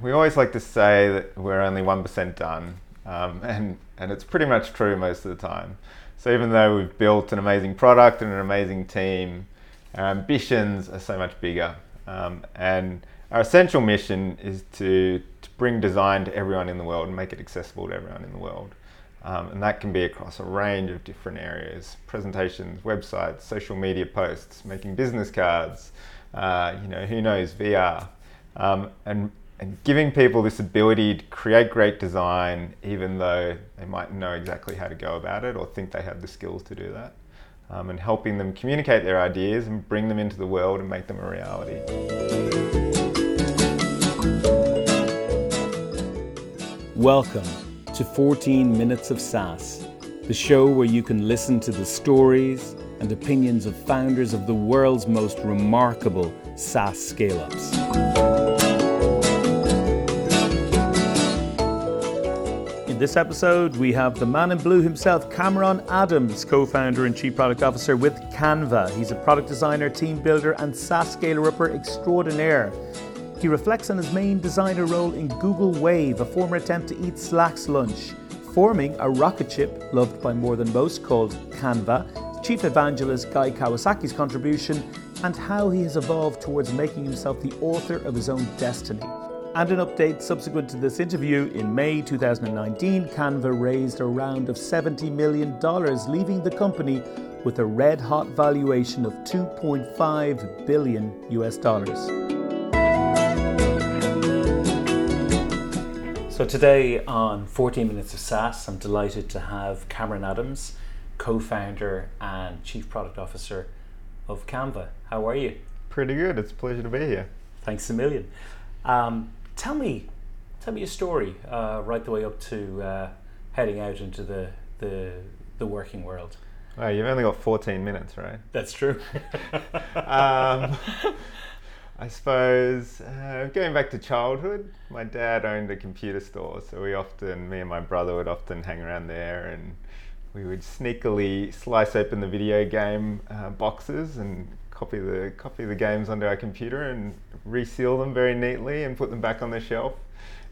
we always like to say that we're only 1% done, um, and, and it's pretty much true most of the time. So even though we've built an amazing product and an amazing team, our ambitions are so much bigger. Um, and our essential mission is to, to bring design to everyone in the world and make it accessible to everyone in the world. Um, and that can be across a range of different areas presentations, websites, social media posts, making business cards, uh, you know, who knows, VR. Um, and and giving people this ability to create great design, even though they might know exactly how to go about it or think they have the skills to do that, um, and helping them communicate their ideas and bring them into the world and make them a reality. Welcome to 14 Minutes of SaaS, the show where you can listen to the stories and opinions of founders of the world's most remarkable SaaS scale ups. In this episode, we have the man in blue himself, Cameron Adams, co founder and chief product officer with Canva. He's a product designer, team builder, and SaaS scaler upper extraordinaire. He reflects on his main designer role in Google Wave, a former attempt to eat Slack's lunch, forming a rocket ship loved by more than most called Canva, chief evangelist Guy Kawasaki's contribution, and how he has evolved towards making himself the author of his own destiny. And an update subsequent to this interview in May 2019, Canva raised a round of $70 million, leaving the company with a red hot valuation of 2.5 billion US dollars. So today on 14 Minutes of SaaS, I'm delighted to have Cameron Adams, co-founder and chief product officer of Canva. How are you? Pretty good. It's a pleasure to be here. Thanks a million. Um, tell me, tell me a story uh, right the way up to uh, heading out into the, the the working world. Well, you've only got 14 minutes, right? That's true. um, I suppose uh, going back to childhood, my dad owned a computer store, so we often, me and my brother would often hang around there, and we would sneakily slice open the video game uh, boxes and copy the copy the games onto our computer and reseal them very neatly and put them back on the shelf.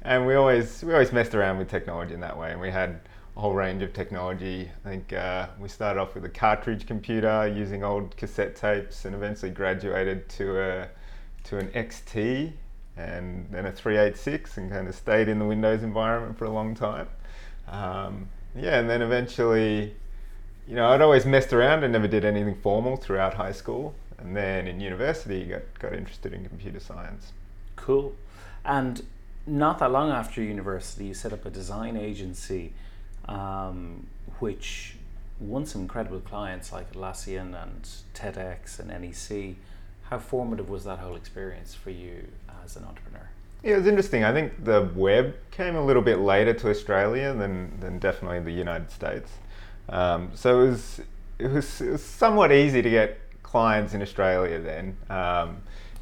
And we always we always messed around with technology in that way, and we had a whole range of technology. I think uh, we started off with a cartridge computer using old cassette tapes, and eventually graduated to a to an XT and then a 386, and kind of stayed in the Windows environment for a long time. Um, yeah, and then eventually, you know, I'd always messed around and never did anything formal throughout high school and then in university got, got interested in computer science. Cool. And not that long after university, you set up a design agency, um, which won some incredible clients like Atlassian and TEDx and NEC. How formative was that whole experience for you as an entrepreneur? Yeah, it was interesting. I think the web came a little bit later to Australia than, than definitely the United States. Um, so it was, it was, it was somewhat easy to get clients in Australia then. Um,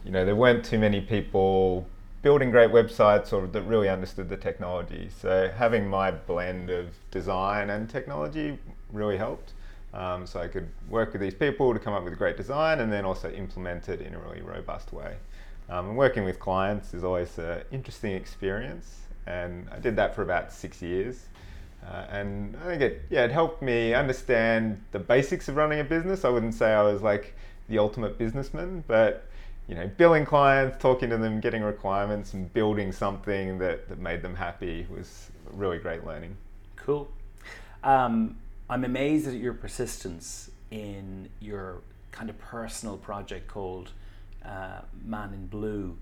you know, there weren't too many people building great websites or that really understood the technology. So having my blend of design and technology really helped. Um, so I could work with these people to come up with great design and then also implement it in a really robust way. Um, and working with clients is always an interesting experience, and I did that for about six years. Uh, and I think it, yeah, it helped me understand the basics of running a business. I wouldn't say I was like the ultimate businessman, but you know, billing clients, talking to them, getting requirements, and building something that, that made them happy was really great learning. Cool. Um, I'm amazed at your persistence in your kind of personal project called uh, Man in Blue.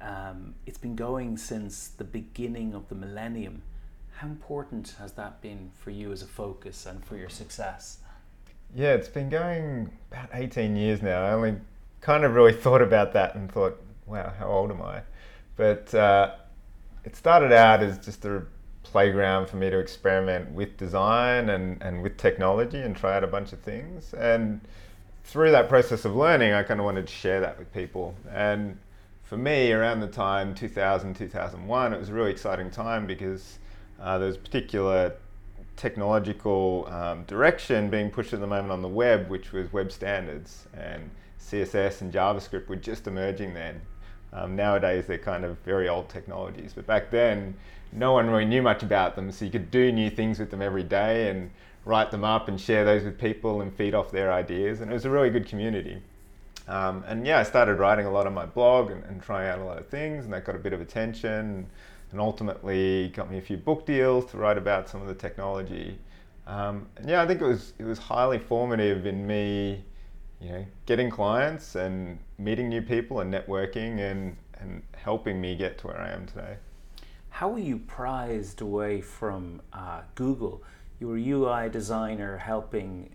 Um, it's been going since the beginning of the millennium. How important has that been for you as a focus and for your success? Yeah, it's been going about 18 years now. I only kind of really thought about that and thought, wow, how old am I? But uh, it started out as just a playground for me to experiment with design and, and with technology and try out a bunch of things. And through that process of learning, I kind of wanted to share that with people. And for me, around the time 2000, 2001, it was a really exciting time because uh, there's particular technological um, direction being pushed at the moment on the web, which was web standards, and CSS and JavaScript were just emerging then. Um, nowadays, they're kind of very old technologies, but back then, no one really knew much about them, so you could do new things with them every day and write them up and share those with people and feed off their ideas, and it was a really good community. Um, and yeah, I started writing a lot on my blog and, and, trying out a lot of things, and that got a bit of attention, and ultimately got me a few book deals to write about some of the technology. Um, and yeah, I think it was it was highly formative in me, you know, getting clients and meeting new people and networking and and helping me get to where I am today. How were you prized away from uh, Google? You were a UI designer helping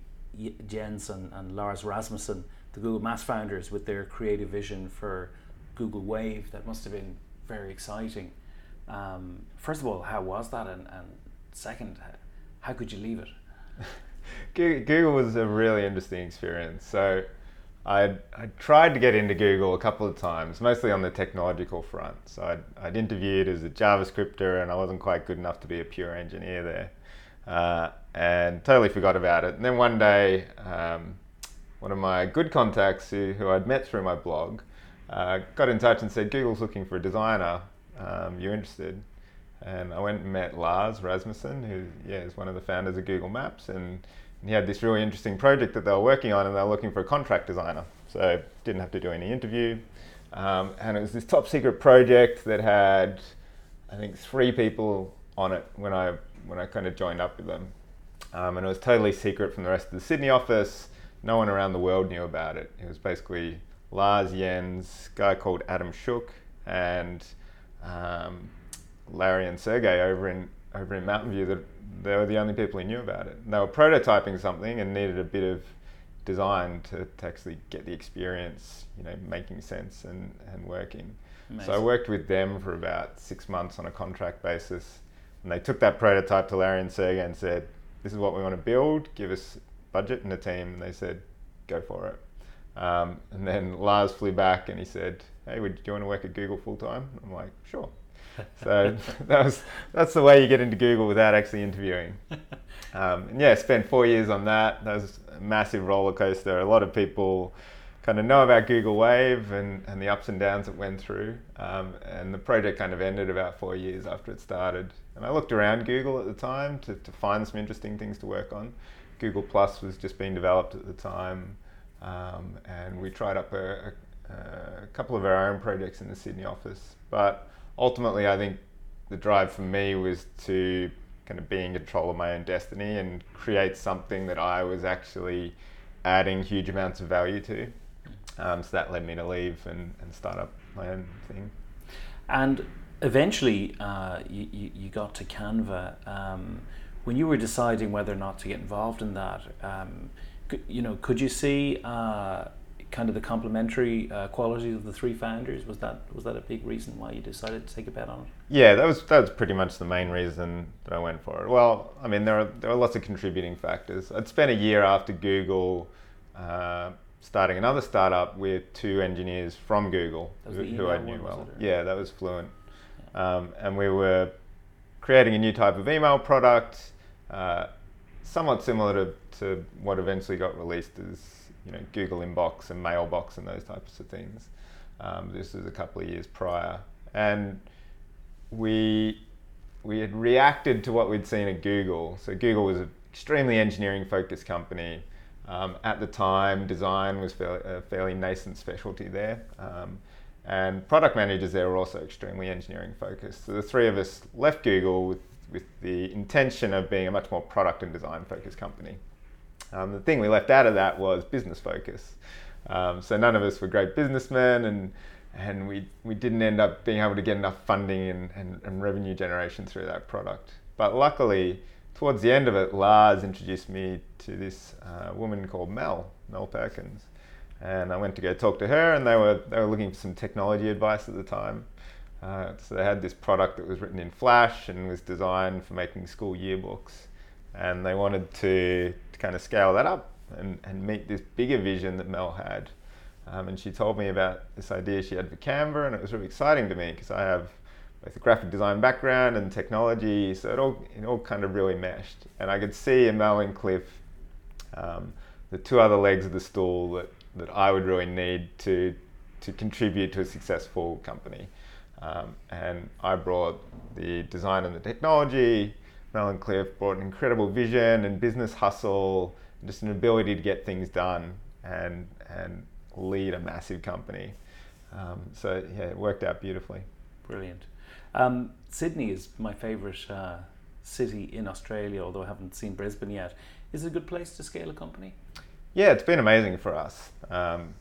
Jens and, and Lars Rasmussen the Google Maps founders with their creative vision for Google Wave. That must have been very exciting. Um, first of all, how was that? And, and second, how could you leave it? Google was a really interesting experience. So I'd, i tried to get into Google a couple of times, mostly on the technological front. So I'd, I'd interviewed as a JavaScripter and I wasn't quite good enough to be a pure engineer there. Uh, and totally forgot about it. And then one day, um, one of my good contacts who, who I'd met through my blog uh, got in touch and said, Google's looking for a designer. Um, you interested? And I went and met Lars Rasmussen, who yeah, is one of the founders of Google Maps. And, and he had this really interesting project that they were working on, and they were looking for a contract designer. So didn't have to do any interview. Um, and it was this top secret project that had, I think, three people on it when I when I kind of joined up with them. Um, and it was totally secret from the rest of the Sydney office no one around the world knew about it. It was basically Lars Jens, guy called Adam Schuck, and um, Larry and Sergey over in over in Mountain View that they were the only people who knew about it. They were prototyping something and needed a bit of design to, to actually get the experience, you know, making sense and, and working. Amazing. So I worked with them for about six months on a contract basis. And they took that prototype to Larry and Sergey and said, This is what we want to build, give us budget and a team, and they said, go for it. Um, and then Lars flew back and he said, hey, would, you want to work at Google full time? I'm like, sure. so that was that's the way you get into Google without actually interviewing. Um, and yeah, spent four years on that. That was a massive roller coaster. A lot of people kind of know about Google Wave and, and the ups and downs it went through. Um, and the project kind of ended about four years after it started. And I looked around Google at the time to, to find some interesting things to work on. Google Plus was just being developed at the time, um, and we tried up a, a, a, couple of our own projects in the Sydney office. But ultimately, I think the drive for me was to kind of be in control of my own destiny and create something that I was actually adding huge amounts of value to. Um, so that led me to leave and, and start up my own thing. And eventually, uh, you, you, got to Canva. Um, when you were deciding whether or not to get involved in that, um, you know, could you see uh, kind of the complementary uh, qualities of the three founders? Was that was that a big reason why you decided to take a bet on it? Yeah, that was that was pretty much the main reason that I went for it. Well, I mean, there are there are lots of contributing factors. I'd spent a year after Google. Uh, starting another startup with two engineers from Google who, who, I knew well. Yeah, that was Fluent. Yeah. Um, and we were creating a new type of email product uh, somewhat similar to, to what eventually got released as you know Google Inbox and Mailbox and those types of things. Um, this was a couple of years prior, and we we had reacted to what we'd seen at Google. So Google was an extremely engineering focused company. Um, at the time, design was a fairly nascent specialty there. Um, and product managers there were also extremely engineering focused. So the three of us left Google with with the intention of being a much more product and design focused company. Um, the thing we left out of that was business focus. Um, so none of us were great businessmen, and and we we didn't end up being able to get enough funding and, and, and revenue generation through that product. But luckily, towards the end of it, Lars introduced me to this uh, woman called Mel, Mel Perkins, and I went to go talk to her, and they were they were looking for some technology advice at the time. Uh, so they had this product that was written in Flash and was designed for making school yearbooks. And they wanted to, to kind of scale that up and, and meet this bigger vision that Mel had. Um, and she told me about this idea she had for Canva, and it was really exciting to me because I have both a graphic design background and technology, so it all, it all kind of really meshed. And I could see in Mel and Cliff um, the two other legs of the stool that, that I would really need to to contribute to a successful company. Um, and I brought the design and the technology. Mel and Cliff brought an incredible vision and business hustle, and just an ability to get things done and and lead a massive company. Um, so yeah, it worked out beautifully. Brilliant. Um, Sydney is my favourite uh, city in Australia, although I haven't seen Brisbane yet. Is it a good place to scale a company? Yeah, it's been amazing for us. Um,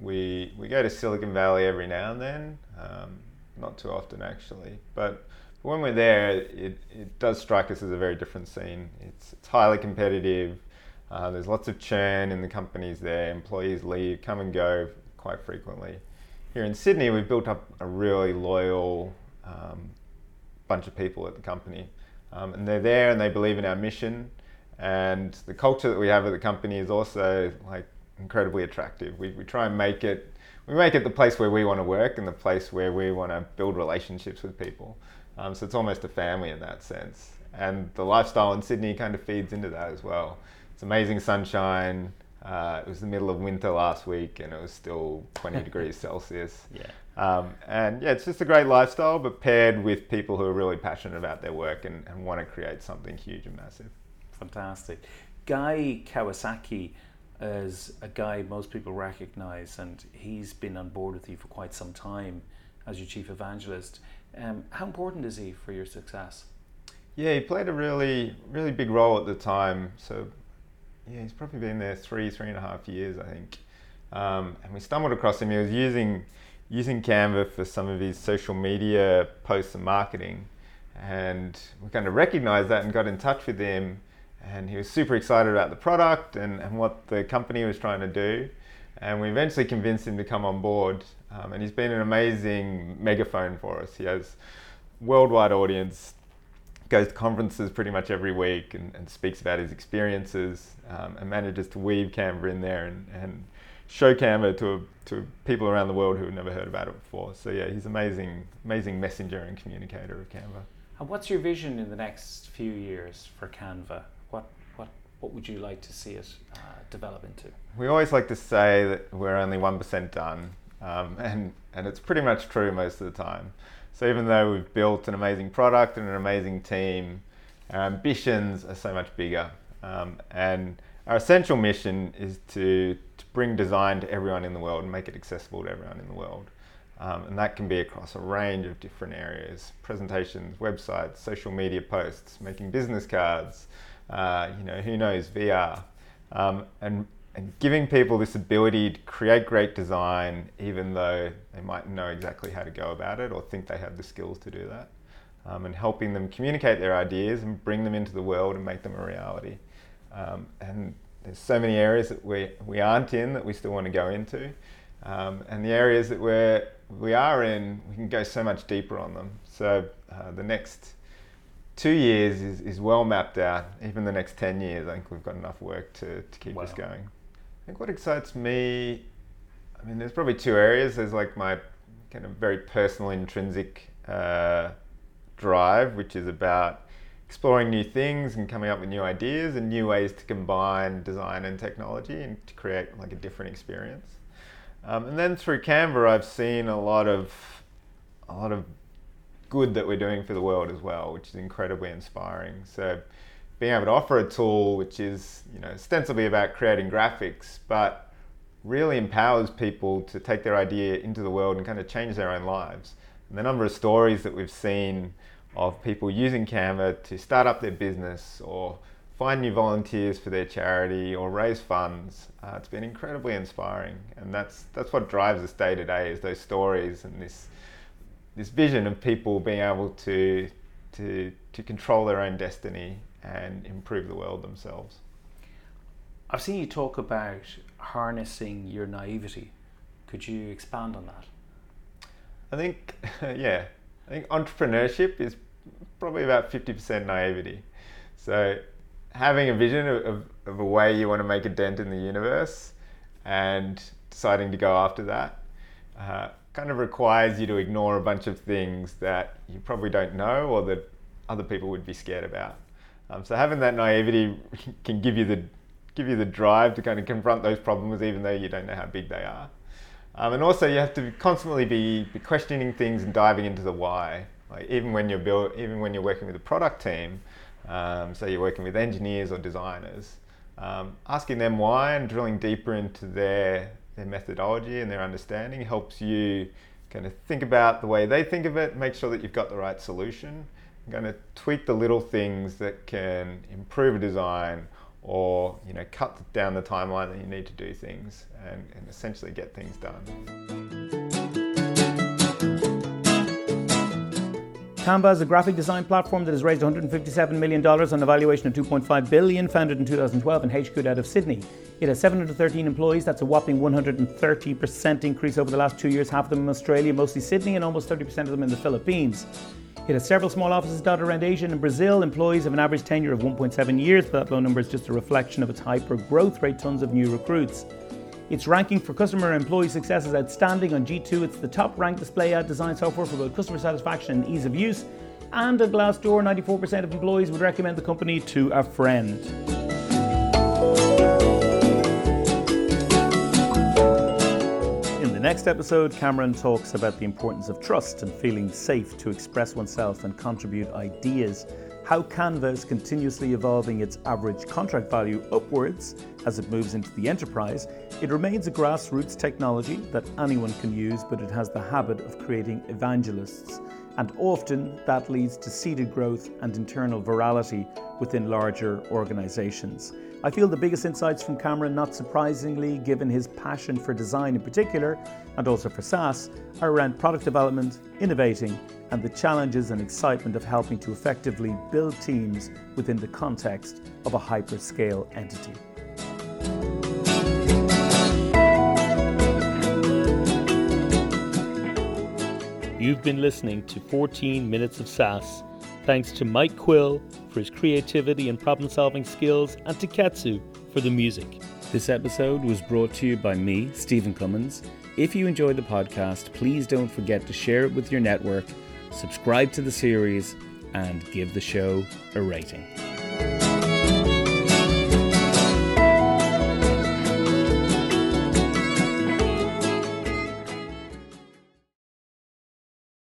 we we go to Silicon Valley every now and then, um, not too often actually, but when we're there, it, it does strike us as a very different scene. It's, it's highly competitive. Uh, there's lots of churn in the companies there. Employees leave, come and go quite frequently. Here in Sydney, we've built up a really loyal um, bunch of people at the company. Um, and they're there and they believe in our mission. And the culture that we have at the company is also like incredibly attractive. We, we try and make it, we make it the place where we want to work and the place where we want to build relationships with people. Um, so it's almost a family in that sense. And the lifestyle in Sydney kind of feeds into that as well. It's amazing sunshine. Uh, it was the middle of winter last week and it was still 20 degrees Celsius. Yeah. Um, and yeah, it's just a great lifestyle, but paired with people who are really passionate about their work and, and want to create something huge and massive. Fantastic. Guy Kawasaki is a guy most people recognize, and he's been on board with you for quite some time as your chief evangelist. Um, how important is he for your success? Yeah, he played a really, really big role at the time. So, yeah, he's probably been there three, three and a half years, I think. Um, and we stumbled across him. He was using using Canva for some of his social media posts and marketing, and we kind of recognized that and got in touch with him. And he was super excited about the product and, and what the company was trying to do. And we eventually convinced him to come on board. Um, and he's been an amazing megaphone for us. He has worldwide audience, goes to conferences pretty much every week and, and speaks about his experiences um, and manages to weave Canva in there and, and show Canva to, to people around the world who have never heard about it before. So yeah, he's amazing, amazing messenger and communicator of Canva. And what's your vision in the next few years for Canva? What, would you like to see it uh, develop into? We always like to say that we're only 1% done, um, and, and it's pretty much true most of the time. So even though we've built an amazing product and an amazing team, our ambitions are so much bigger. Um, and our essential mission is to, to bring design to everyone in the world and make it accessible to everyone in the world. Um, and that can be across a range of different areas presentations, websites, social media posts, making business cards, uh, you know, who knows, VR. Um, and, and giving people this ability to create great design, even though they might know exactly how to go about it or think they have the skills to do that. Um, and helping them communicate their ideas and bring them into the world and make them a reality. Um, and there's so many areas that we, we aren't in that we still want to go into. Um, and the areas that we're, we are in, we can go so much deeper on them. So uh, the next two years is, is well mapped out. Even the next 10 years, I think we've got enough work to, to keep Wow. us going. I think what excites me, I mean, there's probably two areas. There's like my kind of very personal, intrinsic uh, drive, which is about exploring new things and coming up with new ideas and new ways to combine design and technology and to create like a different experience. Um, and then through Canva, I've seen a lot of a lot of good that we're doing for the world as well, which is incredibly inspiring. So being able to offer a tool which is you know ostensibly about creating graphics, but really empowers people to take their idea into the world and kind of change their own lives. And the number of stories that we've seen of people using Canva to start up their business or find new volunteers for their charity or raise funds, uh, it's been incredibly inspiring. And that's that's what drives us day to day is those stories and this this vision of people being able to to to control their own destiny and improve the world themselves. I've seen you talk about harnessing your naivety. Could you expand on that? I think, yeah, I think entrepreneurship is probably about 50% naivety. So, having a vision of, of, of a way you want to make a dent in the universe and deciding to go after that uh, kind of requires you to ignore a bunch of things that you probably don't know or that other people would be scared about. Um, so, having that naivety can give you the give you the drive to kind of confront those problems even though you don't know how big they are. Um, and also, you have to constantly be, be questioning things and diving into the why. Like even when you're build, even when you're working with a product team, um, so you're working with engineers or designers, um, asking them why and drilling deeper into their their methodology and their understanding helps you kind of think about the way they think of it, make sure that you've got the right solution. Going to tweak the little things that can improve a design or you know cut down the timeline that you need to do things and, and essentially get things done. Canva is a graphic design platform that has raised $157 million on a valuation of 2.5 billion, founded in 2012 and HQ'd out of Sydney. It has 713 employees. That's a whopping 130% increase over the last two years. Half of them in Australia, mostly Sydney, and almost 30% of them in the Philippines. It has several small offices dotted around Asia and Brazil. Employees have an average tenure of 1.7 years, but that low number is just a reflection of its hyper growth rate, tons of new recruits. Its ranking for customer and employee success is outstanding on G2. It's the top ranked display ad design software for both customer satisfaction and ease of use. And at Glassdoor, 94% of employees would recommend the company to a friend. In the next episode, Cameron talks about the importance of trust and feeling safe to express oneself and contribute ideas how Canva is continuously evolving its average contract value upwards as it moves into the enterprise. It remains a grassroots technology that anyone can use, but it has the habit of creating evangelists. And often that leads to seeded growth and internal virality within larger organizations. I feel the biggest insights from Cameron, not surprisingly, given his passion for design in particular, and also for SaaS, are around product development, innovating, and the challenges and excitement of helping to effectively build teams within the context of a hyperscale entity. You've been listening to 14 Minutes of SaaS. Thanks to Mike Quill for his creativity and problem solving skills, and to Ketsu for the music. This episode was brought to you by me, Stephen Cummins. If you enjoyed the podcast, please don't forget to share it with your network, subscribe to the series, and give the show a rating.